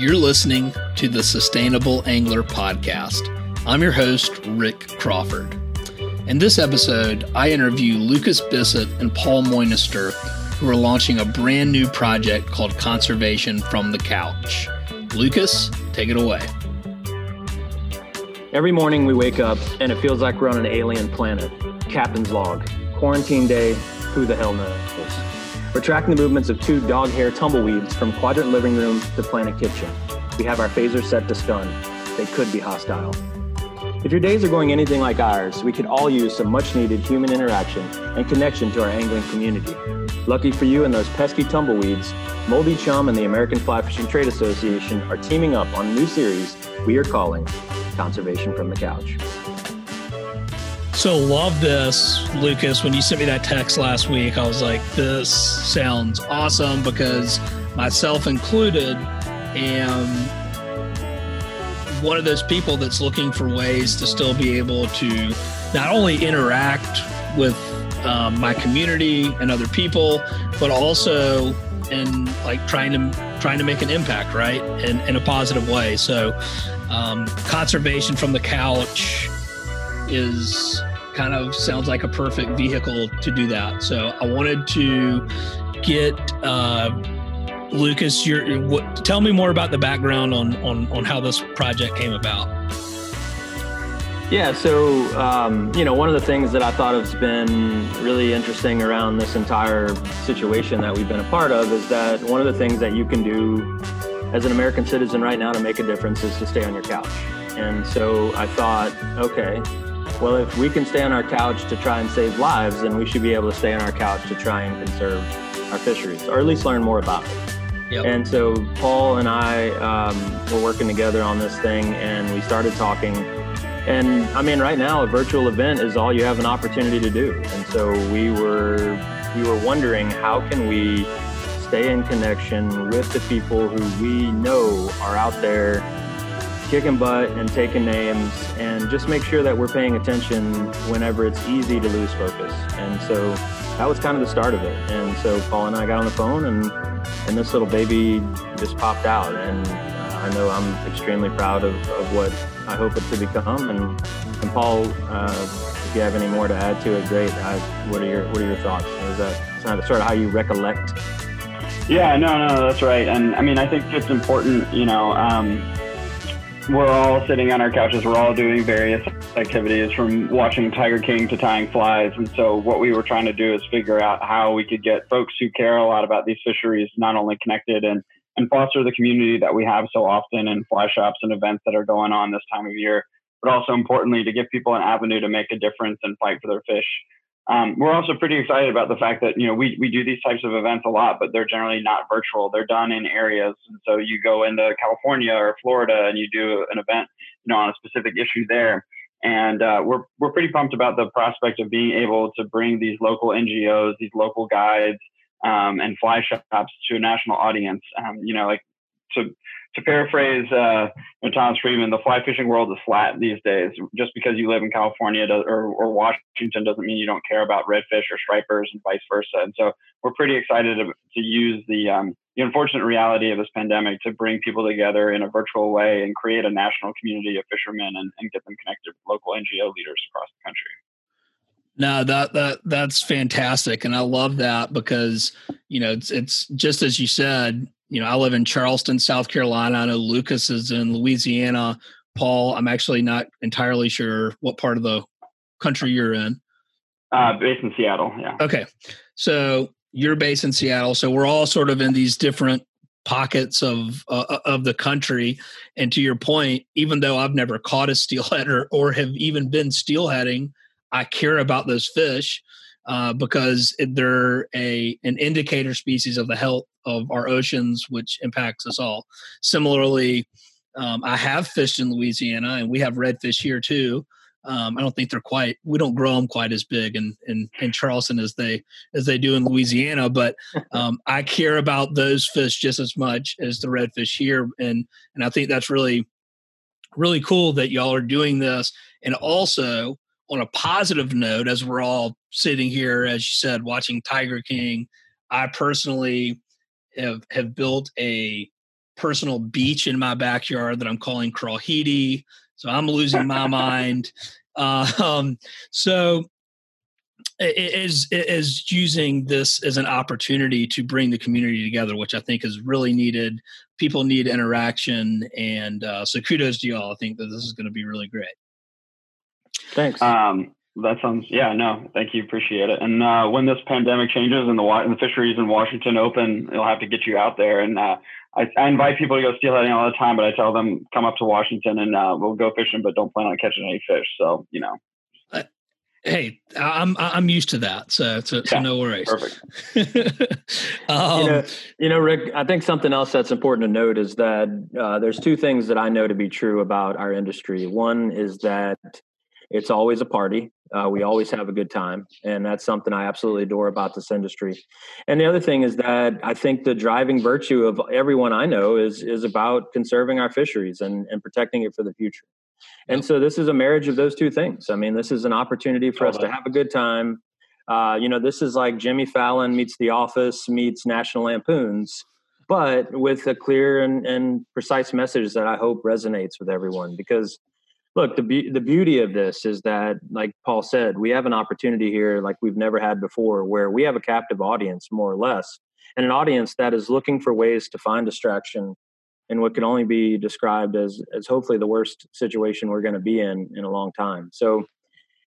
You're listening to the Sustainable Angler Podcast. I'm your host, Rick Crawford. In this episode, I interview Lucas Bissett and Paul Moinester, who are launching a brand new project called Conservation from the Couch. Lucas, take it away. Every morning we wake up and it feels like we're on an alien planet. Captain's log. Quarantine day, who the hell knows? We're tracking the movements of two dog hair tumbleweeds from Quadrant Living Room to Planet Kitchen. We have our phasers set to stun. They could be hostile. If your days are going anything like ours, we could all use some much needed human interaction and connection to our angling community. Lucky for you and those pesky tumbleweeds, Moldy Chum and the American Fly Fishing Trade Association are teaming up on a new series we are calling Conservation from the Couch. So love this, Lucas. When you sent me that text last week, I was like, this sounds awesome because myself included am one of those people that's looking for ways to still be able to not only interact with um, my community and other people, but also in like trying to trying to make an impact, right, in, in a positive way. So, um, conservation from the couch is kind of sounds like a perfect vehicle to do that. So I wanted to get uh, Lucas. Your, what, tell me more about the background on on on how this project came about. Yeah, so um, you know, one of the things that I thought has been really interesting around this entire situation that we've been a part of is that one of the things that you can do as an American citizen right now to make a difference is to stay on your couch. And so I thought, okay, well, if we can stay on our couch to try and save lives, then we should be able to stay on our couch to try and conserve our fisheries, or at least learn more about it. Yep. And so Paul and I um, were working together on this thing, and we started talking. And I mean, right now, a virtual event is all you have an opportunity to do. And so we were we were wondering how can we stay in connection with the people who we know are out there kicking butt and taking names and just make sure that we're paying attention whenever it's easy to lose focus. And so that was kind of the start of it. And so Paul and I got on the phone and, and this little baby just popped out. And uh, I know I'm extremely proud of, of what I hope it to become. And, and Paul, uh, if you have any more to add to it, great. I, what are your, what are your thoughts? Is that sort of how you recollect? Yeah, no, no, that's right. And I mean, I think it's important, you know, um, we're all sitting on our couches. We're all doing various activities from watching Tiger King to tying flies. And so, what we were trying to do is figure out how we could get folks who care a lot about these fisheries not only connected and, and foster the community that we have so often in fly shops and events that are going on this time of year, but also importantly, to give people an avenue to make a difference and fight for their fish. Um, we're also pretty excited about the fact that you know we we do these types of events a lot, but they're generally not virtual. They're done in areas, and so you go into California or Florida and you do an event, you know, on a specific issue there. And uh, we're we're pretty pumped about the prospect of being able to bring these local NGOs, these local guides, um, and fly shops to a national audience. Um, you know, like to to paraphrase uh, Thomas Friedman, the fly fishing world is flat these days. Just because you live in California does, or, or, Washington doesn't mean you don't care about redfish or stripers and vice versa. And so we're pretty excited to, to use the, um, the unfortunate reality of this pandemic to bring people together in a virtual way and create a national community of fishermen and, and get them connected with local NGO leaders across the country. No, that that that's fantastic, and I love that because you know it's it's just as you said you know, I live in Charleston, South Carolina. I know Lucas is in Louisiana. Paul, I'm actually not entirely sure what part of the country you're in. Uh, based in Seattle, yeah. Okay. So you're based in Seattle. So we're all sort of in these different pockets of uh, uh of the country. And to your point, even though I've never caught a steelhead or, or have even been steelheading, I care about those fish uh, because they're a an indicator species of the health of our oceans, which impacts us all. Similarly, um, I have fished in Louisiana, and we have redfish here too. Um, I don't think they're quite. We don't grow them quite as big in, in, in Charleston as they as they do in Louisiana. But um, I care about those fish just as much as the redfish here, and and I think that's really really cool that y'all are doing this. And also on a positive note, as we're all sitting here, as you said, watching Tiger King, I personally have have built a personal beach in my backyard that I'm calling Crawhidi. So I'm losing my mind. Uh, um, so is is using this as an opportunity to bring the community together, which I think is really needed. People need interaction, and uh, so kudos to y'all. I think that this is going to be really great. Thanks. Um, that sounds yeah no thank you appreciate it and uh, when this pandemic changes and the and the fisheries in Washington open you'll have to get you out there and uh, I, I, invite people to go steelheading all the time but I tell them come up to Washington and uh, we'll go fishing but don't plan on catching any fish so you know hey, I'm I'm used to that, so so, so no worries. Perfect. um, you, know, you know, Rick, I think something else that's important to note is that uh, there's two things that I know to be true about our industry. One is that it's always a party. Uh, we always have a good time, and that's something I absolutely adore about this industry. And the other thing is that I think the driving virtue of everyone I know is is about conserving our fisheries and, and protecting it for the future. And so this is a marriage of those two things. I mean, this is an opportunity for us to have a good time. Uh, you know, this is like Jimmy Fallon meets The Office meets National Lampoons, but with a clear and, and precise message that I hope resonates with everyone. Because, look, the be- the beauty of this is that, like Paul said, we have an opportunity here like we've never had before, where we have a captive audience, more or less, and an audience that is looking for ways to find distraction in what can only be described as as hopefully the worst situation we're going to be in in a long time. So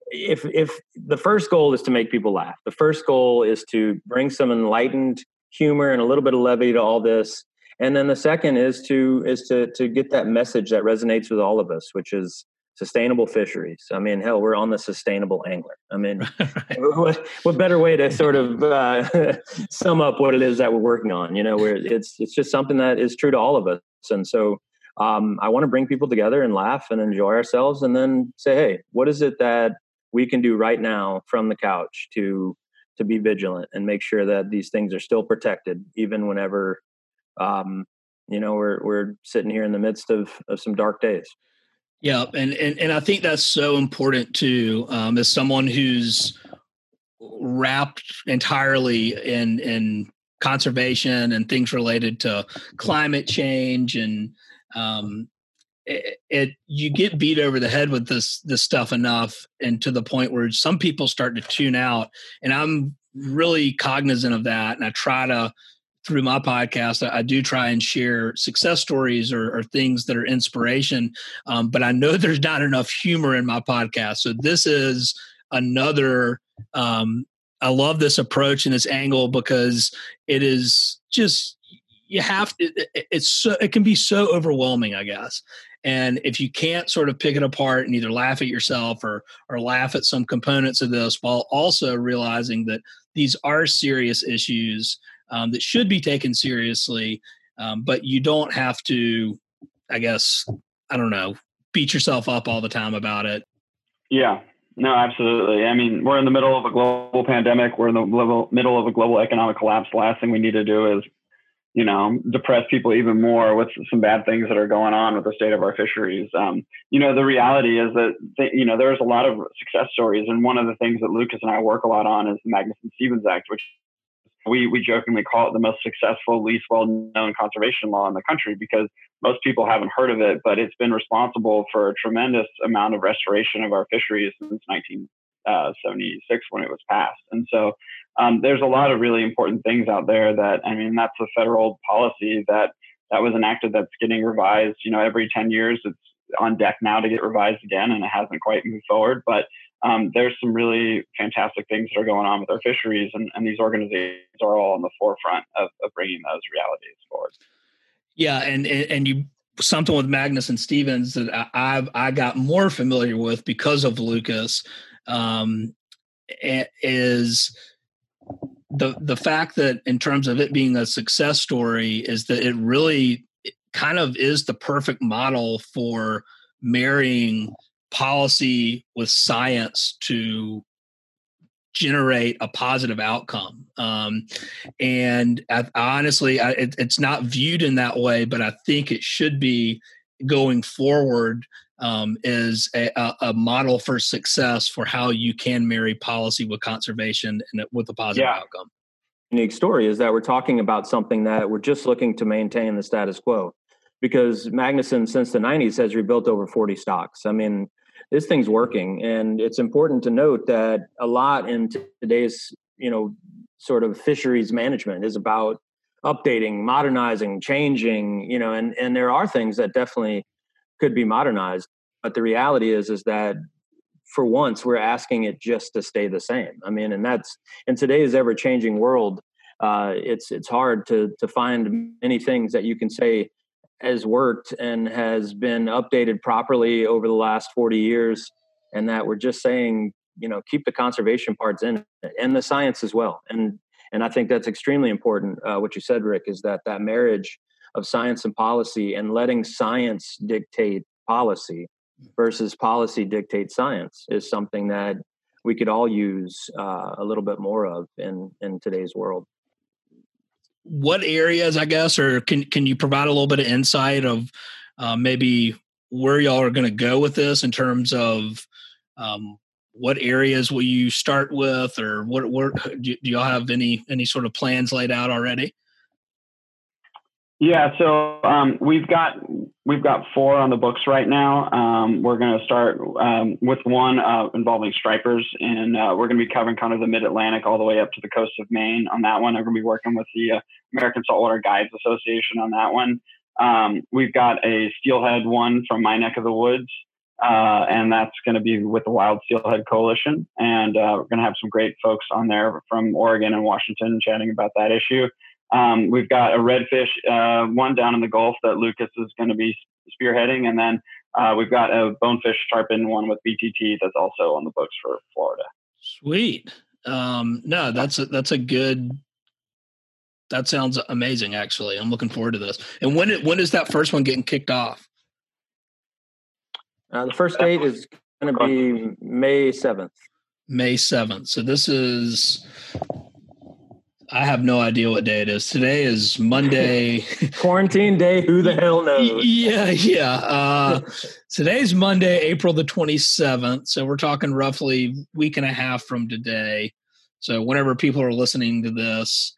if if the first goal is to make people laugh, the first goal is to bring some enlightened humor and a little bit of levity to all this, and then the second is to is to to get that message that resonates with all of us, which is sustainable fisheries. I mean, hell, we're on the sustainable angler. I mean, what, what, better way to sort of uh, sum up what it is that we're working on? You know, where it's it's just something that is true to all of us, and so um, I want to bring people together and laugh and enjoy ourselves, and then say, hey, what is it that we can do right now from the couch to to be vigilant and make sure that these things are still protected, even whenever. Um, you know, we're we're sitting here in the midst of, of some dark days. Yeah, and and and I think that's so important too. Um, as someone who's wrapped entirely in in conservation and things related to climate change and um, it, it, you get beat over the head with this this stuff enough and to the point where some people start to tune out and i'm really cognizant of that and i try to through my podcast, I, do try and share success stories or, or things that are inspiration. Um, but I know there's not enough humor in my podcast. So this is another. Um, I love this approach and this angle because it is just you have to. It, it's so it can be so overwhelming, I guess. And if you can't sort of pick it apart and either laugh at yourself or or laugh at some components of this, while also realizing that these are serious issues um, that should be taken seriously, um, but you don't have to, I guess, I don't know, beat yourself up all the time about it. Yeah, no, absolutely. I mean, we're in the middle of a global pandemic. We're in the middle of a global economic collapse. The last thing we need to do is, you know, depress people even more with some bad things that are going on with the state of our fisheries. Um, you know, the reality is that, th- you know, there's a lot of success stories. And one of the things that Lucas and I work a lot on is the Magnuson Stevens Act, which we, we jokingly call it the most successful, least well known conservation law in the country because most people haven't heard of it, but it's been responsible for a tremendous amount of restoration of our fisheries since 1976 when it was passed. And so um, there's a lot of really important things out there that, I mean, that's a federal policy that that was enacted that's getting revised, you know, every 10 years. It's on deck now to get revised again, and it hasn't quite moved forward. But um, there's some really fantastic things that are going on with our fisheries, and, and these organizations are all on the forefront of, of bringing those realities forward. Yeah, and and you something with Magnuson Stevens that I, I got more familiar with because of Lucas um, is the the fact that in terms of it being a success story is that it really kind of is the perfect model for marrying policy with science to generate a positive outcome. Um, and I, honestly, I, it, it's not viewed in that way, but I think it should be going forward um, is a, a, model for success for how you can marry policy with conservation and with a positive yeah. outcome. Unique story is that we're talking about something that we're just looking to maintain the status quo. Because Magnuson since the 90s has rebuilt over 40 stocks. I mean, this thing's working and it's important to note that a lot in today's, you know, sort of fisheries management is about updating, modernizing, changing, you know, and and there are things that definitely could be modernized, but the reality is is that for once we're asking it just to stay the same. I mean, and that's in today's ever changing world, uh, it's it's hard to to find many things that you can say has worked and has been updated properly over the last 40 years and that we're just saying you know keep the conservation parts in and the science as well. And and i think that's extremely important uh, what you said rick is that that marriage of science and policy and letting science dictate policy versus policy dictate science is something that we could all use uh, a little bit more of in in today's world what areas, I guess, or can can you provide a little bit of insight of uh, maybe where y'all are going to go with this in terms of um, what areas will you start with, or what? What do, do y'all have any any sort of plans laid out already? Yeah, so um, we've got we've got four on the books right now. Um, we're going to start um, with one uh, involving stripers, and uh, we're going to be covering kind of the Mid Atlantic all the way up to the coast of Maine on that one. We're going to be working with the uh, American Saltwater Guides Association on that one. Um, we've got a steelhead one from my neck of the woods, uh, and that's going to be with the Wild Steelhead Coalition, and uh, we're going to have some great folks on there from Oregon and Washington chatting about that issue. Um, we've got a redfish uh, one down in the Gulf that Lucas is going to be spearheading, and then uh, we've got a bonefish tarpon one with BTT that's also on the books for Florida. Sweet. Um, no, that's a, that's a good. That sounds amazing. Actually, I'm looking forward to this. And when when is that first one getting kicked off? Uh, the first date is going to be May seventh. May seventh. So this is I have no idea what day it is. Today is Monday. Quarantine day. Who the hell knows? Yeah, yeah. Uh, today's Monday, April the 27th. So we're talking roughly week and a half from today. So whenever people are listening to this,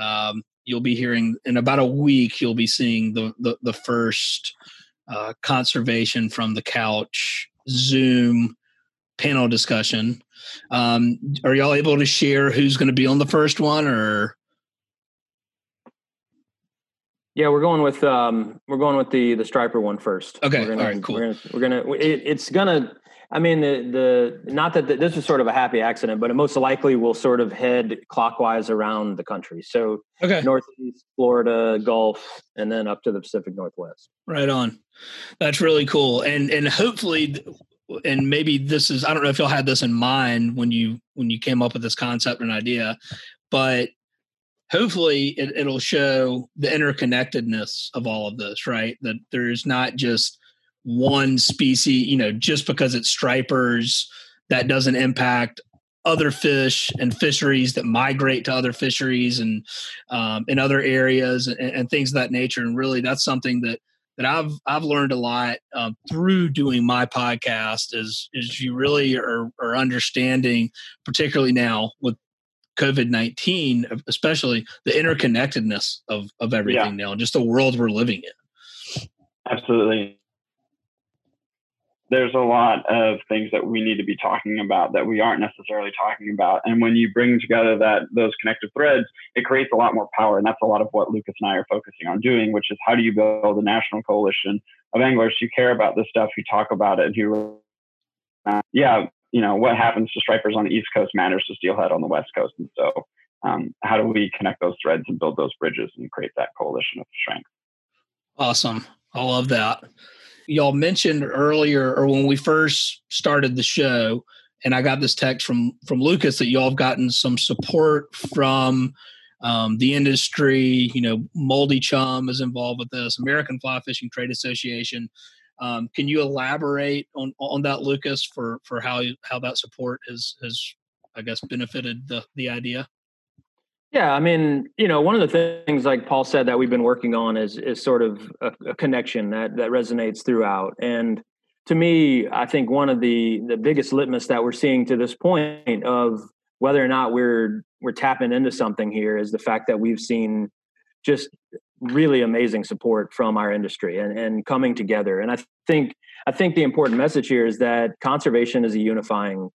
um, you'll be hearing in about a week. You'll be seeing the the, the first uh, conservation from the couch Zoom panel discussion. Um, are y'all able to share who's going to be on the first one, or? Yeah, we're going with um, we're going with the the striper one first. Okay, we're gonna, all right, cool. We're gonna, we're gonna it, it's gonna. I mean, the the not that the, this is sort of a happy accident, but it most likely will sort of head clockwise around the country. So, okay, northeast, Florida, Gulf, and then up to the Pacific Northwest. Right on. That's really cool, and and hopefully and maybe this is I don't know if y'all had this in mind when you when you came up with this concept and idea, but hopefully it, it'll show the interconnectedness of all of this, right? That there's not just one species, you know, just because it's stripers that doesn't impact other fish and fisheries that migrate to other fisheries and um, in other areas and, and, things of that nature. And really, that's something that that I've I've learned a lot um, through doing my podcast is is you really are, are understanding, particularly now with COVID nineteen, especially the interconnectedness of of everything yeah. now, just the world we're living in. Absolutely, there's a lot of things that we need to be talking about that we aren't necessarily talking about. And when you bring together that those connective threads, it creates a lot more power. And that's a lot of what Lucas and I are focusing on doing, which is how do you build a national coalition of anglers who care about this stuff, who talk about it, and who, uh, yeah, you know, what happens to stripers on the East Coast matters to steelhead on the West Coast. And so, um, how do we connect those threads and build those bridges and create that coalition of strength? Awesome. I love that y'all mentioned earlier or when we first started the show and i got this text from from lucas that y'all have gotten some support from um, the industry you know moldy chum is involved with this american fly fishing trade association. Um, can you elaborate on on that lucas for for how how that support has has i guess benefited the the idea yeah, I mean, you know, one of the things like Paul said that we've been working on is is sort of a, a, connection that that resonates throughout. And to me, I think one of the the biggest litmus that we're seeing to this point of whether or not we're we're tapping into something here is the fact that we've seen just really amazing support from our industry and, and coming together. And I think I think the important message here is that conservation is a unifying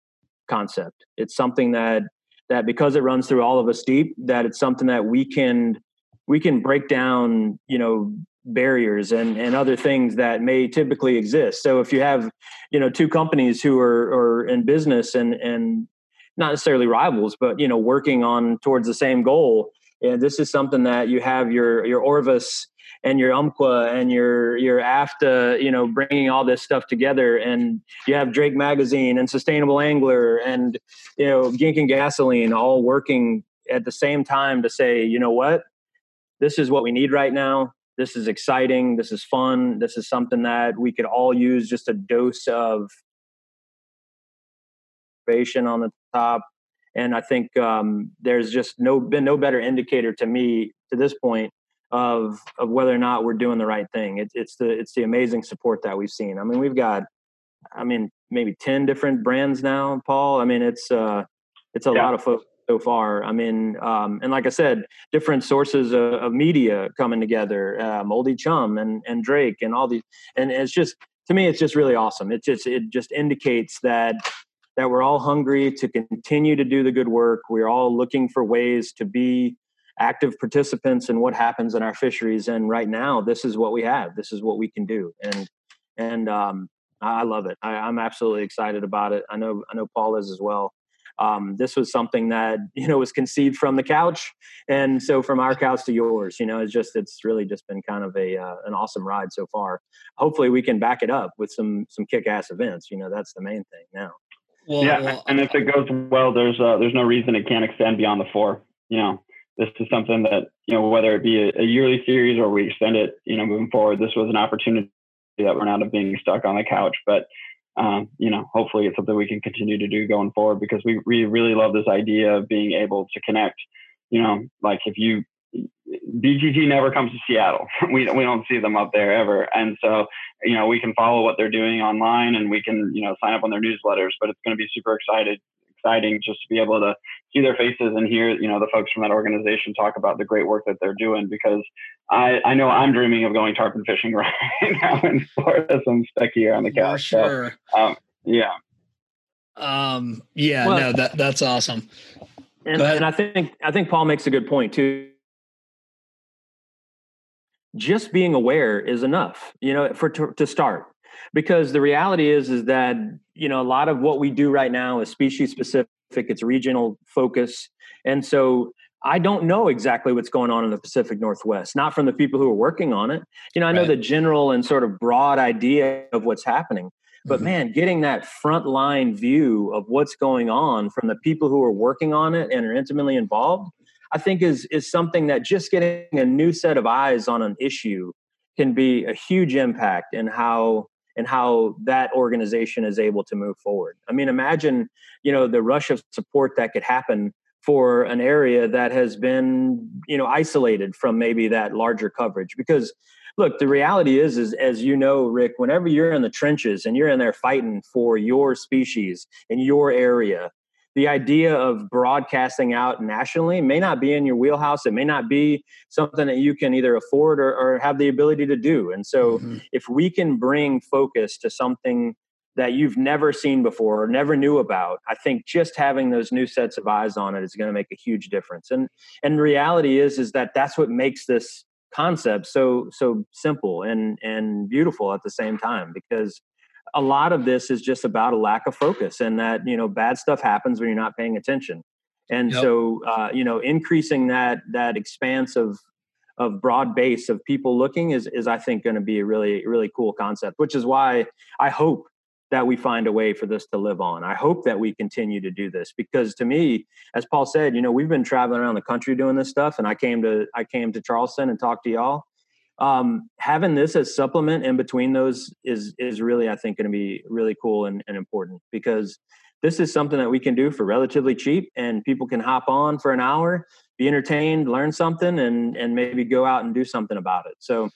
concept. It's something that that because it runs through all of us deep, that it's something that we can we can break down, you know, barriers and, and other things that may typically exist. So if you have, you know, two companies who are, are in business and and not necessarily rivals, but you know, working on towards the same goal, and this is something that you have your your Orvis and your Umpqua and your your AFFTA, you know, bringing all this stuff together, and you have Drake Magazine and Sustainable Angler and you know Gink and Gasoline all working at the same time to say, you know what, this is what we need right now. This is exciting. This is fun. This is something that we could all use just a dose of on the top and I think um, there's just no been no better indicator to me to this point of of whether or not we're doing the right thing. It's it's the it's the amazing support that we've seen. I mean, we've got, I mean, maybe ten different brands now, Paul. I mean, it's uh, it's a yeah. lot of folks so far. I mean, um, and like I said, different sources of, of media coming together, uh, Moldy Chum and and Drake and all these, and it's just to me, it's just really awesome. It just it just indicates that that we're all hungry to continue to do the good work. We're all looking for ways to be active participants in what happens in our fisheries. And right now, this is what we have. This is what we can do. And and um, I love it. I, am absolutely excited about it. I know I know Paul is as well. Um, this was something that you know was conceived from the couch, and so from our couch to yours, you know, it's just it's really just been kind of a uh, an awesome ride so far. Hopefully, we can back it up with some some kick ass events. You know, that's the main thing now. Well, yeah, well, and if it goes well, there's uh, there's no reason it can't extend beyond the four. You know, this is something that you know whether it be a, a yearly series or we extend it, you know, moving forward. This was an opportunity that we're not of being stuck on the couch, but um, you know, hopefully it's something we can continue to do going forward because we we really love this idea of being able to connect. You know, like if you BTT never comes to Seattle. we we don't see them up there ever, and so you know we can follow what they're doing online, and we can you know sign up on their newsletters. But it's going to be super excited, exciting just to be able to see their faces and hear you know the folks from that organization talk about the great work that they're doing. Because I I know I'm dreaming of going tarpon fishing right now in Florida, so I'm stuck here on the couch. sure. So, um, yeah. Um. Yeah. Well, no. That that's awesome. And, and I think I think Paul makes a good point too just being aware is enough you know for to, to start because the reality is is that you know a lot of what we do right now is species specific it's regional focus and so i don't know exactly what's going on in the pacific northwest not from the people who are working on it you know i know right. the general and sort of broad idea of what's happening but mm-hmm. man getting that front line view of what's going on from the people who are working on it and are intimately involved I think is is something that just getting a new set of eyes on an issue can be a huge impact in how and how that organization is able to move forward. I mean, imagine you know the rush of support that could happen for an area that has been you know isolated from maybe that larger coverage because look the reality is is as you know rick whenever you're in the trenches and you're in there fighting for your species in your area the idea of broadcasting out nationally may not be in your wheelhouse. It may not be something that you can either afford or, or have the ability to do. And so, mm-hmm. if we can bring focus to something that you've never seen before or never knew about, I think just having those new sets of eyes on it is going to make a huge difference. And and reality is is that that's what makes this concept so so simple and and beautiful at the same time because a lot of this is just about a lack of focus and that you know bad stuff happens when you're not paying attention. And yep. so uh, you know increasing that that expanse of of broad base of people looking is is i think going to be a really really cool concept which is why i hope that we find a way for this to live on. I hope that we continue to do this because to me as paul said you know we've been traveling around the country doing this stuff and i came to i came to charleston and talked to y'all um, having this as supplement in between those is is really I think going to be really cool and, and important because this is something that we can do for relatively cheap and people can hop on for an hour be entertained learn something and and maybe go out and do something about it. So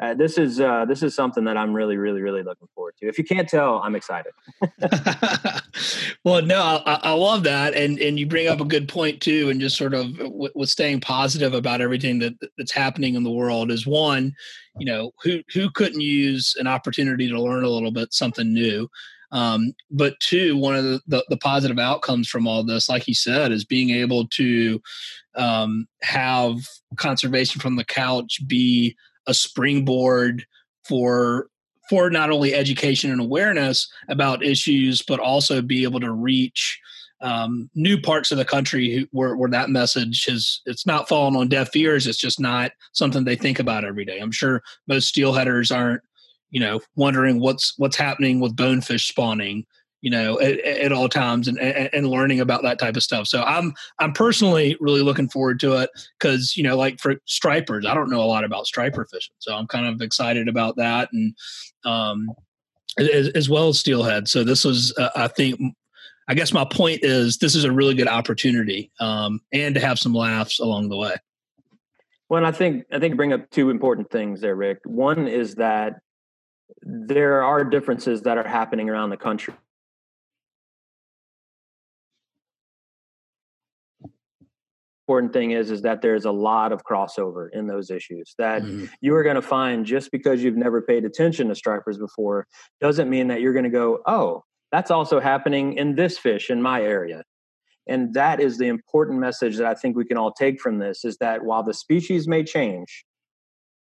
uh, this is uh, this is something that I'm really, really, really looking forward to. If you can't tell, I'm excited. Well, no, I, I, love that, and and you bring up a good point too, and just sort of with staying positive about everything that that's happening in the world is one, you know, who who couldn't use an opportunity to learn a little bit something new, um, but two, one of the, the, the positive outcomes from all this, like you said, is being able to um, have conservation from the couch be a springboard for for not only education and awareness about issues, but also be able to reach um, new parts of the country who, where, where that message has it's not fallen on deaf ears. It's just not something they think about every day. I'm sure most steelheaders aren't, you know, wondering what's what's happening with bonefish spawning, you know, at, at all times and, and, and learning about that type of stuff. So I'm I'm personally really looking forward to it because you know, like for stripers, I don't know a lot about striper fishing, so I'm kind of excited about that and um, as, as well as steelhead. So this was, uh, I think, I guess my point is this is a really good opportunity um, and to have some laughs along the way. Well, I think I think bring up two important things there, Rick. One is that there are differences that are happening around the country important thing is is that there's a lot of crossover in those issues that mm-hmm. you are going to find just because you've never paid attention to stripers before doesn't mean that you're going to go oh that's also happening in this fish in my area. And that is the important message that i think we can all take from this is that while the species may change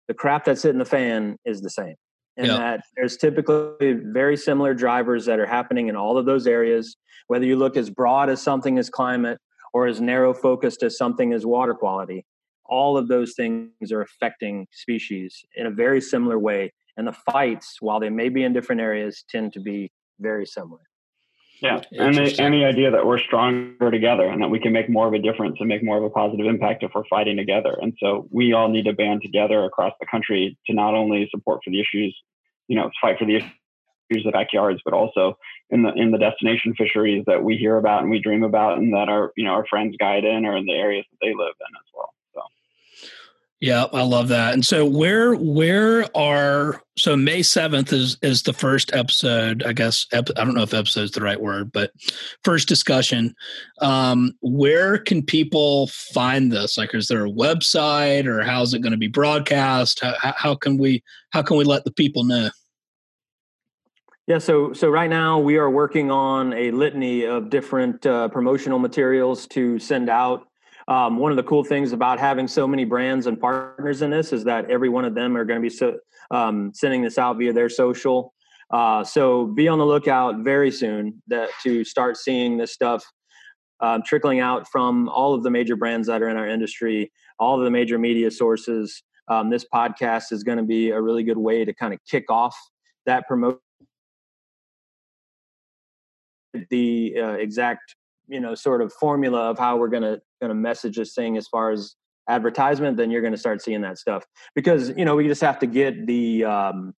the crap that's hitting the fan is the same and that there's typically very similar drivers that are happening in all of those areas. Whether you look as broad as something as climate or as narrow focused as something as water quality. All of those things are affecting species in a very similar way and the fights while they may be in different areas tend to be very similar. Yeah and the, and the idea that we're stronger together and that we can make more of a difference and make more of a positive impact if we're fighting together? And so we all need to band together across the country to not only support for the issues you know fight for the the backyards, but also in the in the destination fisheries that we hear about and we dream about, and that our you know our friends guide in or in the areas that they live in as well. So. Yeah, I love that. And so where where are so May 7th is is the first episode, I guess ep, I don't know if episode is the right word, but first discussion. Um where can people find this? Like is there a website or how's it going to be broadcast? How, how can we how can we let the people know? Yeah, so so right now we are working on a litany of different uh, promotional materials to send out. Um, one of the cool things about having so many brands and partners in this is that every one of them are going to be so, um, sending this out via their social. Uh, so be on the lookout very soon that to start seeing this stuff um, trickling out from all of the major brands that are in our industry, all of the major media sources. Um, this podcast is going to be a really good way to kind of kick off that promotion the uh, exact you know sort of formula of how we're gonna gonna message this thing as far as advertisement, then you're gonna start seeing that stuff because you know we just have to get the um,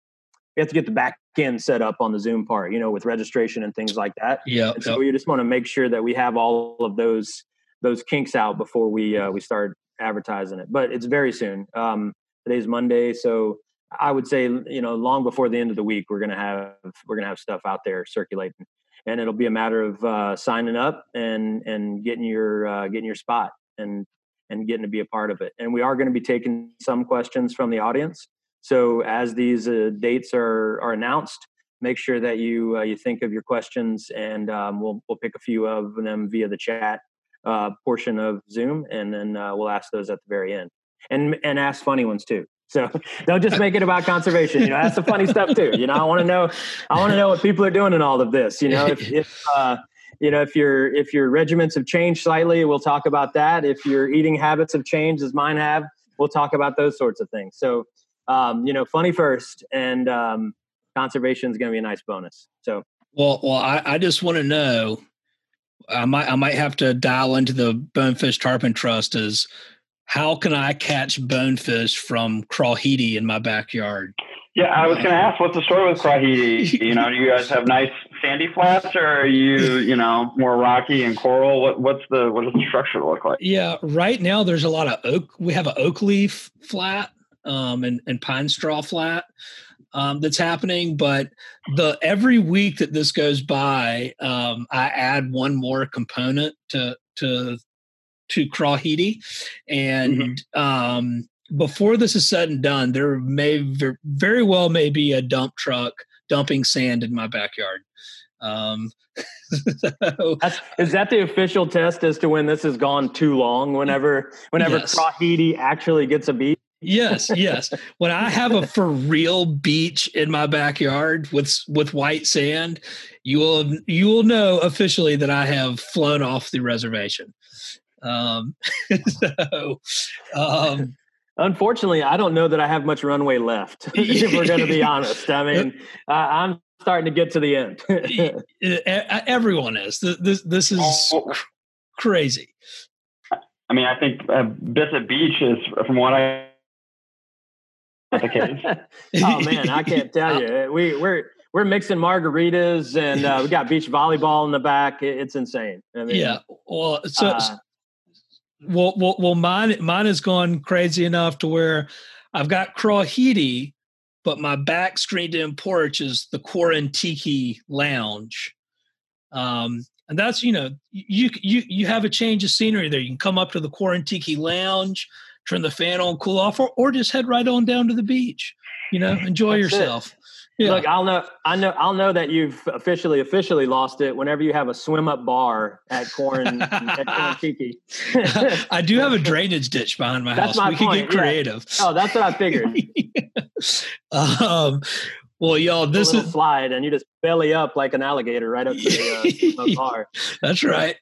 we have to get the back end set up on the Zoom part, you know, with registration and things like that. Yeah. so yep. we just want to make sure that we have all of those those kinks out before we uh, we start advertising it. But it's very soon. Um, today's Monday, so I would say you know long before the end of the week we're gonna have we're gonna have stuff out there circulating and it'll be a matter of uh, signing up and and getting your uh, getting your spot and and getting to be a part of it. And we are going to be taking some questions from the audience. So as these uh, dates are are announced, make sure that you uh, you think of your questions, and um, we'll we'll pick a few of them via the chat uh, portion of Zoom, and then uh, we'll ask those at the very end, and and ask funny ones too. So don't just make it about conservation. You know, that's the funny stuff too. You know, I want to know, I want to know what people are doing in all of this. You know, if, if uh, you know if your if your regiments have changed slightly, we'll talk about that. If your eating habits have changed, as mine have, we'll talk about those sorts of things. So, um, you know, funny first, and um, conservation is going to be a nice bonus. So, well, well, I, I just want to know. I might I might have to dial into the Bonefish Tarpon Trust as how can I catch bonefish from crahidi in my backyard? Yeah, I was going to ask, what's the story with crahidi? you know, do you guys have nice sandy flats, or are you, you know, more rocky and coral? What, what's the what does the structure look like? Yeah, right now there's a lot of oak. We have an oak leaf flat um, and and pine straw flat. um, that's happening. But the every week that this goes by, um, I add one more component to to to Crawheedy, and mm-hmm. um, before this is said and done, there may very well may be a dump truck dumping sand in my backyard. Um, so, is that the official test as to when this has gone too long? Whenever, whenever yes. actually gets a beat. yes, yes. When I have a for real beach in my backyard with with white sand, you will you will know officially that I have flown off the reservation. Um, so, um, Unfortunately, I don't know that I have much runway left. if we're going to be honest, I mean, I'm starting to get to the end. Everyone is. This this is oh. crazy. I mean, I think uh, Bissett Beach is, from what I the case. oh man, I can't tell you. We we're we're mixing margaritas and uh, we got beach volleyball in the back. It's insane. I mean, yeah. Well, so, uh, well, well, well, mine mine has gone crazy enough to where I've got Crawheedy, but my back screened in porch is the Quarantiki Lounge. Um, and that's you know you you you have a change of scenery there. You can come up to the Quarantiki Lounge, turn the fan on, cool off, or, or just head right on down to the beach. You know, enjoy that's yourself. It. Yeah. Look, I'll know. I know. I'll know that you've officially officially lost it whenever you have a swim up bar at Corn at Corn Tiki. I do have a drainage ditch behind my that's house. My we point. could get creative. Yeah. Oh, that's what I figured. um, well, y'all, this is slide, and you just belly up like an alligator right up to the, uh, bar. That's right.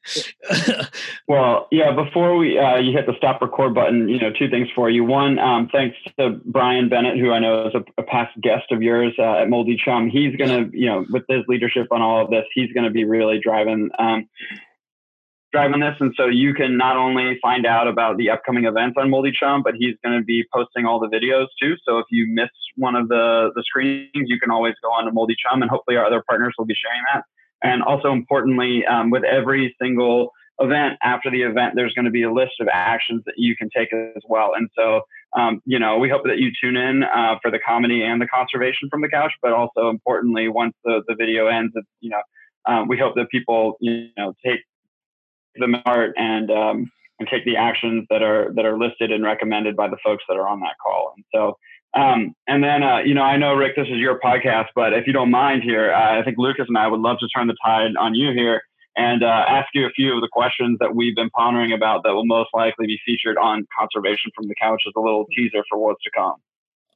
well, yeah. Before we uh, you hit the stop record button, you know, two things for you. One, um, thanks to Brian Bennett, who I know is a, a past guest of yours uh, at Moldy Chum. He's going to, you know, with his leadership on all of this, he's going to be really driving um, driving this. And so you can not only find out about the upcoming events on Moldy Chum, but he's going to be posting all the videos too. So if you miss one of the, the screenings, you can always go on to Moldy Chum and hopefully our other partners will be sharing that. And also importantly, um, with every single event after the event, there's going to be a list of actions that you can take as well. And so, um, you know, we hope that you tune in uh, for the comedy and the conservation from the couch, but also importantly, once the, the video ends, you know, um, we hope that people, you know, take the art and um, and take the actions that are that are listed and recommended by the folks that are on that call. And so, um, and then uh, you know, I know Rick, this is your podcast, but if you don't mind here, uh, I think Lucas and I would love to turn the tide on you here and uh, ask you a few of the questions that we've been pondering about that will most likely be featured on conservation from the couch as a little teaser for what's to come.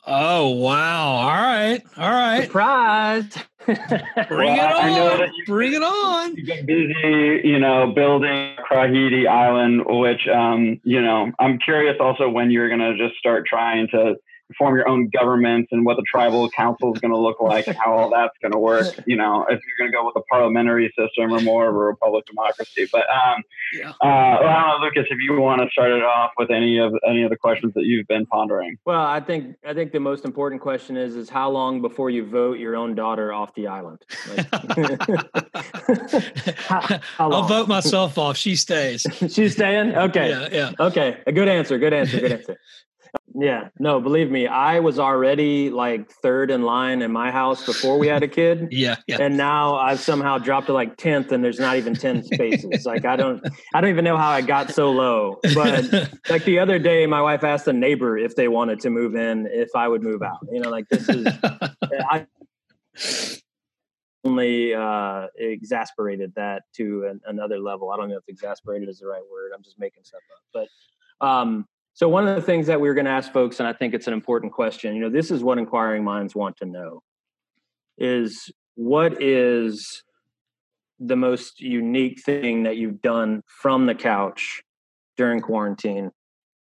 Oh wow! All right, all right. Surprise! Bring well, it on! Bring it on! You've been busy, you know, building Crawheedy Island, which, um, you know, I'm curious also when you're going to just start trying to form your own government and what the tribal council is going to look like and how all that's going to work. You know, if you're going to go with a parliamentary system or more of a republic democracy. But um, yeah. uh, well, I don't know, Lucas, if you want to start it off with any of any of the questions that you've been pondering. Well, I think I think the most important question is is how long before you vote your own daughter off the island? Like, how, how I'll vote myself off. She stays. She's staying. Okay. Yeah. Yeah. Okay. A good answer. Good answer. Good answer. Yeah, no, believe me, I was already like third in line in my house before we had a kid. yeah, yeah. And now I've somehow dropped to like 10th and there's not even 10 spaces. like I don't I don't even know how I got so low. But like the other day my wife asked a neighbor if they wanted to move in if I would move out. You know, like this is I only uh exasperated that to an, another level. I don't know if exasperated is the right word. I'm just making stuff up. But um so one of the things that we are going to ask folks, and I think it's an important question, you know, this is what inquiring minds want to know is what is the most unique thing that you've done from the couch during quarantine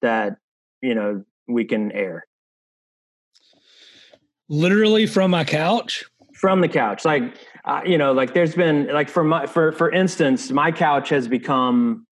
that, you know, we can air? Literally from my couch? From the couch. Like, uh, you know, like there's been like for my, for, for instance, my couch has become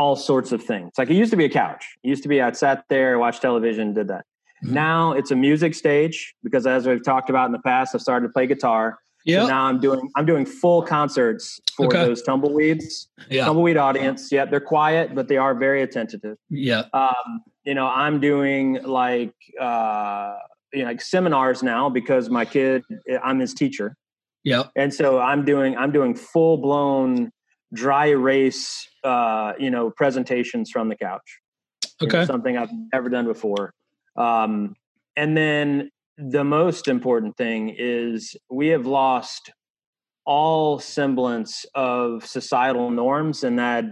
all sorts of things. Like it used to be a couch. It used to be I sat there, watched television, did that. Mm-hmm. Now it's a music stage because as we've talked about in the past, I've started to play guitar. Yeah. So now I'm doing I'm doing full concerts for okay. those tumbleweeds. Yeah. Tumbleweed audience. Yeah, they're quiet, but they are very attentive. Yeah. Um, you know, I'm doing like uh you know, like seminars now because my kid, I'm his teacher. Yeah. And so I'm doing I'm doing full blown dry erase uh, you know presentations from the couch. You know, Okay. something I've never done before. Um, and then the most important thing is we have lost all semblance of societal norms and that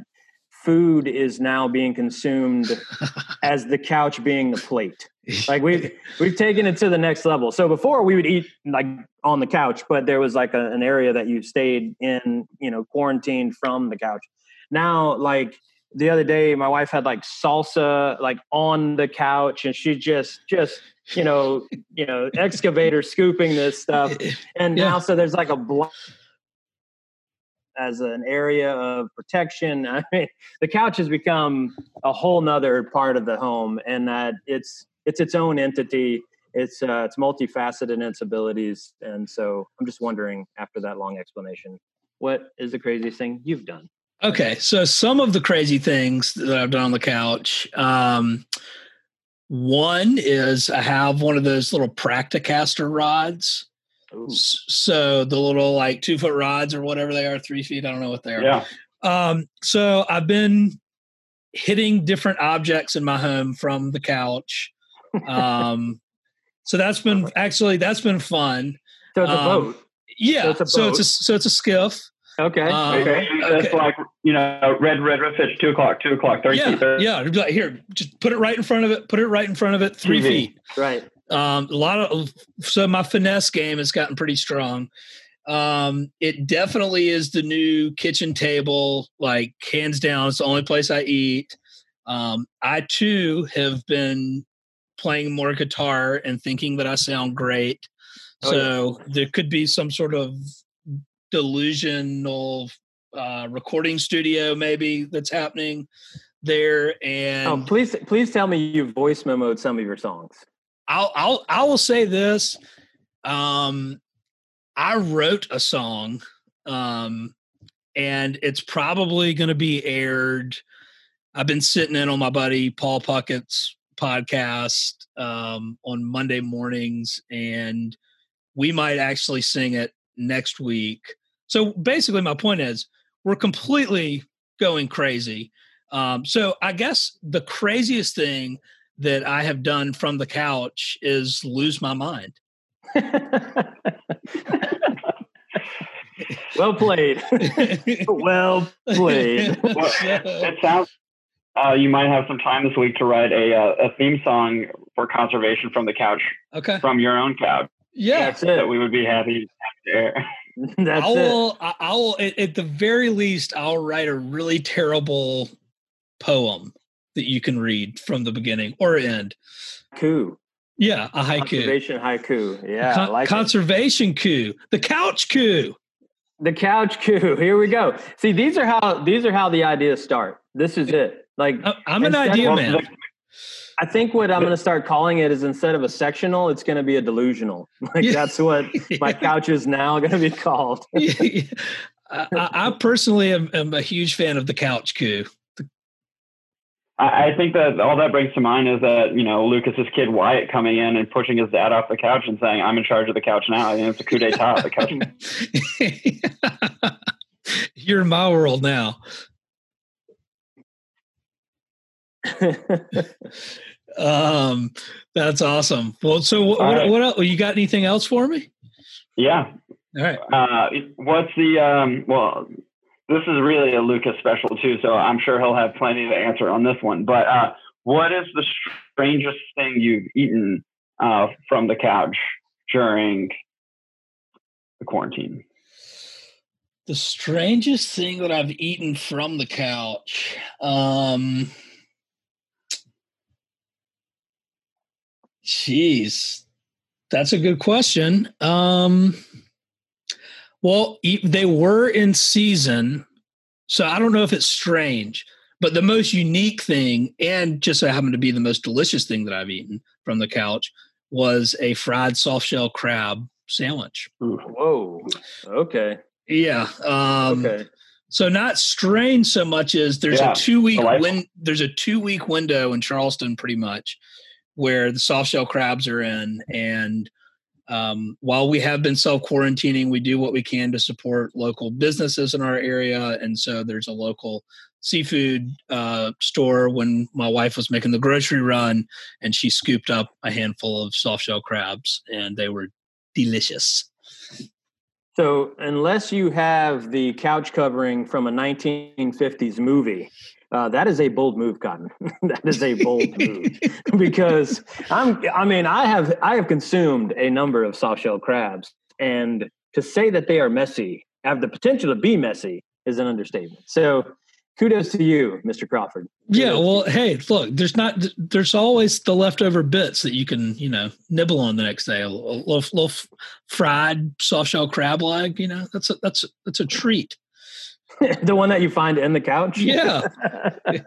food is now being consumed as the couch being the plate like we've we've taken it to the next level so before we would eat like on the couch but there was like a, an area that you stayed in you know quarantined from the couch. Now like the other day my wife had like salsa like on the couch and she just just you know you know excavator scooping this stuff. And Yeah. now so there's like a block as an area of protection. I mean the couch has become a whole nother part of the home and that it's it's its own entity it's uh, it's multifaceted in its abilities and so i'm just wondering after that long explanation what is the craziest thing you've done Okay, so some of the crazy things that I've done on the couch. Um, one is I have one of those little Practicaster rods. Ooh. So the little like two foot rods or whatever they are, three feet. I don't know what they are. Yeah. Um, so I've been hitting different objects in my home from the couch. Um, so that's been actually that's been fun. so it's a Um, boat Yeah. So it's a so it's a so it's a skiff. okay um, okay That's okay. like you know, red red red fish, two o'clock, two o'clock, thirty yeah, feet. 30 yeah. like, Here, just put it right in front of it. Put it right in front of it. Three TV. feet. right Um, a lot of so my finesse game has gotten pretty strong. Um, it definitely is the new kitchen table. Like hands down, it's the only place I eat. Um, I too have been playing more guitar and thinking that I sound great. Oh, so there could be some sort of delusional uh, recording studio maybe that's happening there. And oh please please tell me you voice memoed some of your songs I'll I'll I will say this. Um I wrote a song um and it's probably going to be aired. I've been sitting in on my buddy Paul Puckett's podcast um on Monday mornings and we might actually sing it next week. So basically my point is we're completely going crazy. Um so I guess the craziest thing that I have done from the couch is lose my mind. well played well played Well, it sounds uh, you might have some time this week to write a uh, a theme song for conservation from the couch okay. from your own couch Yeah. that's that it we would be happy to air. that's it. I will. I I will. At, at the very least, I'll write a really terrible poem that you can read from the beginning or end. haiku Yeah, a haiku. conservation haiku yeah I Con- like it. conservation coup. The couch coup. The couch coup. Here we go. See, these are how these are how the ideas start. This is it. Like I- I'm an idea Well, man. I think what I'm going to start calling it is instead of a sectional, it's going to be a delusional. Like Yeah. that's what my couch is now going to be called. I, I I personally am, am a huge fan of the couch coup. I I think that all that brings to mind is that you know Lucas's kid Wyatt coming in and pushing his dad off the couch and saying, "I'm in charge of the couch now." And it's a coup d'état. The couch. You're in my world now. Um, that's awesome. Well, so what, what, right. what else? You got anything else for me? yeah. All right. Uh, what's the um? Well, this is really a Lucas special too, so I'm sure he'll have plenty to answer on this one. But uh, what is the strangest thing you've eaten uh, from the couch during the quarantine? The strangest thing that I've eaten from the couch. Um, jeez, that's a good question. Um, well, they were in season, so I don't know if it's strange. But the most unique thing, and just so happened to be the most delicious thing that I've eaten from the couch, was a fried soft shell crab sandwich. Whoa. Okay. Yeah. Um, Okay. So not strange so much as there's Yeah, a two week delightful. win. There's a two week window in Charleston, pretty much, where the soft shell crabs are in. And um, while we have been self quarantining, we do what we can to support local businesses in our area. And so there's a local seafood uh, store when my wife was making the grocery run, and she scooped up a handful of soft shell crabs, and they were delicious. So, unless you have the couch covering from a 1950s movie, uh, that is a bold move, Cotton. that is a bold move because I'm. I mean, I have I have consumed a number of soft shell crabs, and to say that they are messy, have the potential to be messy, is an understatement. So, kudos to you, Mr. Crawford. Kudos yeah, well, hey, look, there's not there's always the leftover bits that you can you know nibble on the next day. A little, little fried soft shell crab leg, you know, that's a that's that's a treat. the one that you find in the couch. Yeah.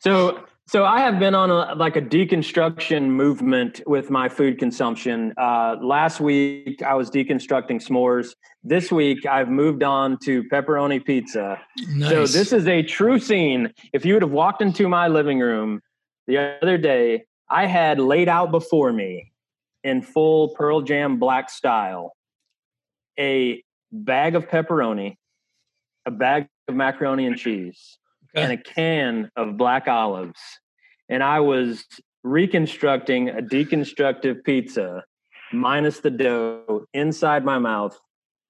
so so I have been on a, like a deconstruction movement with my food consumption. Uh, last week I was deconstructing s'mores. This week I've moved on to pepperoni pizza. Nice. So this is a true scene. If you would have walked into my living room the other day, I had laid out before me in full Pearl Jam black style a bag of pepperoni, a bag of macaroni and cheese okay. and a can of black olives. And I was reconstructing a deconstructive pizza minus the dough inside my mouth,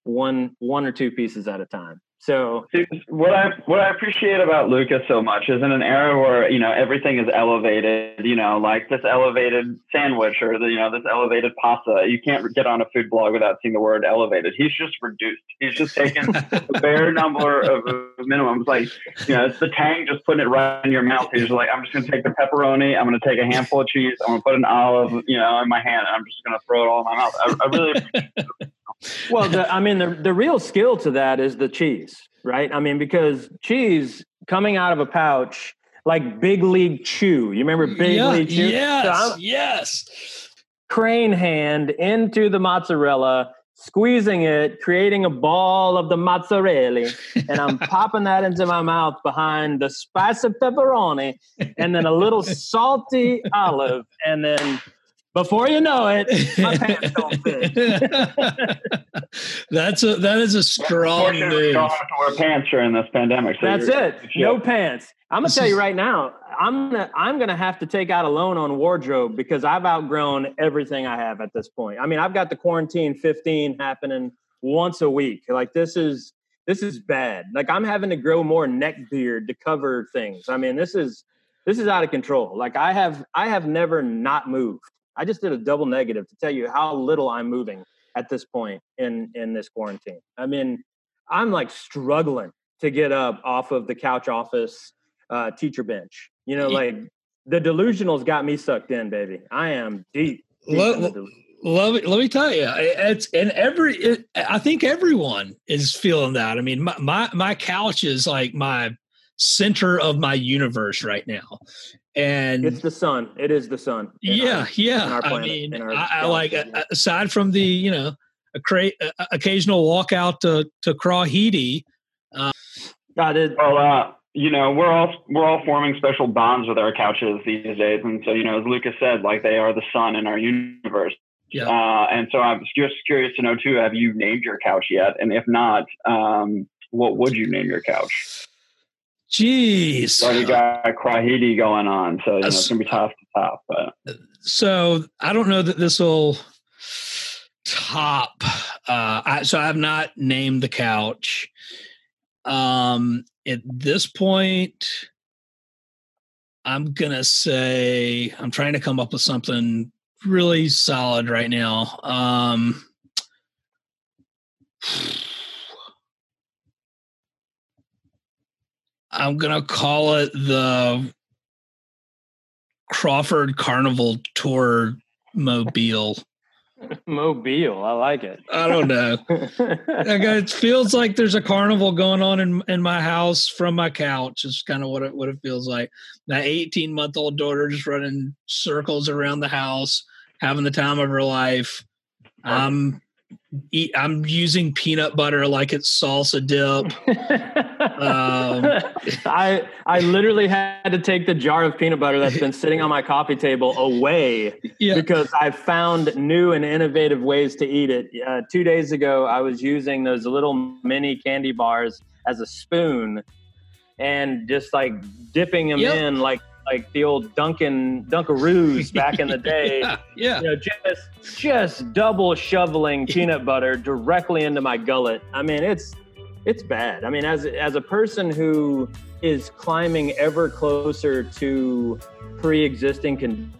one one or two pieces at a time. So what I what I appreciate about Lucas so much is in an era where you know everything is elevated, you know, like this elevated sandwich or the you know this elevated pasta. You can't get on a food blog without seeing the word elevated. He's just reduced. He's just taken a bare number of minimums. Like you know, it's the tang just putting it right in your mouth. He's like, I'm just going to take the pepperoni. I'm going to take a handful of cheese. I'm going to put an olive, you know, in my hand, and I'm just going to throw it all in my mouth. I, I really well, the, I mean, the the real skill to that is the cheese, right? I mean, because cheese coming out of a pouch, like Big League Chew. You remember mm, Big yeah, League Chew? Yes, so yes. Crane hand into the mozzarella, squeezing it, creating a ball of the mozzarella, and I'm popping that into my mouth behind the spice of pepperoni, and then a little salty olive, and then before you know it, my pants don't fit. That's a that is a strong move. Don't have to wear pants during this pandemic. So That's it. No pants. I'm gonna tell you right now. I'm gonna I'm gonna have to take out a loan on wardrobe because I've outgrown everything I have at this point. I mean, I've got the quarantine 15 happening once a week. Like this is this is bad. Like I'm having to grow more neck beard to cover things. I mean, this is this is out of control. Like I have I have never not moved. I just did a double negative to tell you how little I'm moving at this point in in this quarantine. I mean, I'm like struggling to get up off of the couch office uh, teacher bench. You know, like the delusionals got me sucked in, baby. I am deep. deep let, let, me, let me tell you, it's and every. It, I think everyone is feeling that. I mean, my, my my couch is like my center of my universe right now and it's the sun it is the sun yeah our, yeah planet, i mean I, I, like aside from the you know a cra- occasional walk out to to Crawheedy. Uh, God, it, well, uh, you know, we're all we're all forming special bonds with our couches these days, and so you know, as Lucas said, like they are the sun in our universe. Yeah. Uh, and so I'm just curious to know too: Have you named your couch yet? And if not, um, what would you name your couch? Jeez. So Already got Crawheedy going on, so you know, it's gonna be tough to top. But so I don't know that this will top. Uh, I, so I have not named the couch. Um, at this point, I'm gonna say I'm trying to come up with something really solid right now. Um, I'm gonna call it the Crawford Carnival Tour Mobile. Mobile, I like it. I don't know. it feels like there's a carnival going on in in my house from my couch. It's kind of what it what it feels like. That 18 month old daughter just running circles around the house, having the time of her life. I'm eat, I'm using peanut butter like it's salsa dip. um, I I literally had to take the jar of peanut butter that's been sitting on my coffee table away yeah. because I found new and innovative ways to eat it. Uh, two days ago, I was using those little mini candy bars as a spoon and just like dipping them yep. in like like the old Duncan Dunkaroos back in the day. yeah, yeah. You know, just just double shoveling peanut butter directly into my gullet. I mean, it's it's bad. I mean, as as a person who is climbing ever closer to pre-existing can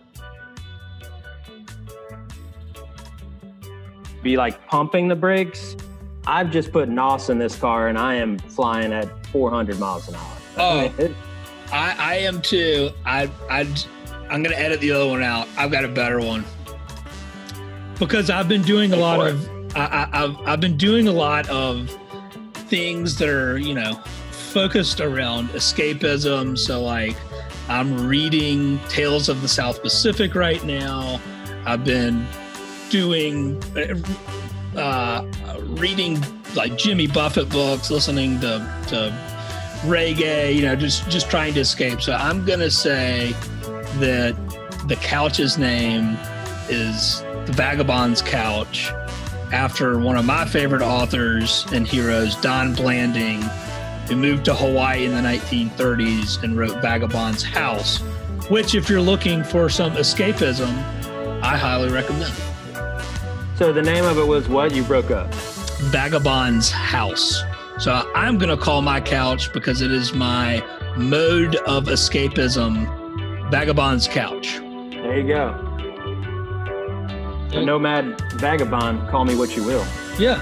be like pumping the brakes. I've just put NOS in this car and I am flying at 400 miles an hour. Oh, it, I, I am too. I, I, I'm going to edit the other one out. I've got a better one because I've been doing a lot of. I, I, I've I've been doing a lot of things that are you know focused around escapism. So like, I'm reading Tales of the South Pacific right now. I've been doing uh, reading like Jimmy Buffett books, listening to, to reggae, you know, just just trying to escape. So I'm gonna say that the couch's name is the Vagabond's Couch, after one of my favorite authors and heroes, Don Blanding, who moved to Hawaii in the 1930s and wrote Vagabond's House, which, if you're looking for some escapism, I highly recommend. So the name of it was what? You broke up. Vagabond's House. So I'm going to call my couch because it is my mode of escapism, Vagabond's Couch. There you go. A nomad vagabond, call me what you will. Yeah.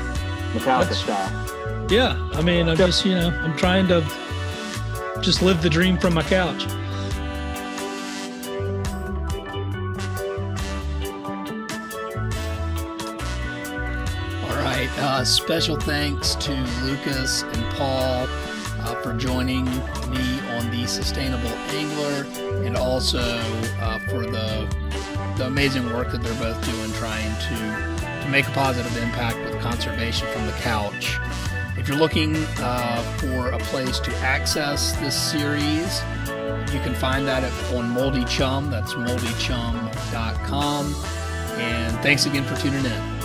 Metallica style. Yeah. I mean, I'm just, you know, I'm trying to just live the dream from my couch. Uh, special thanks to Lucas and Paul uh, for joining me on the Sustainable Angler and also uh, for the, the amazing work that they're both doing trying to, to make a positive impact with conservation from the couch. If you're looking uh, for a place to access this series, you can find that at, on Moldy Chum. That's moldychum.com. And thanks again for tuning in.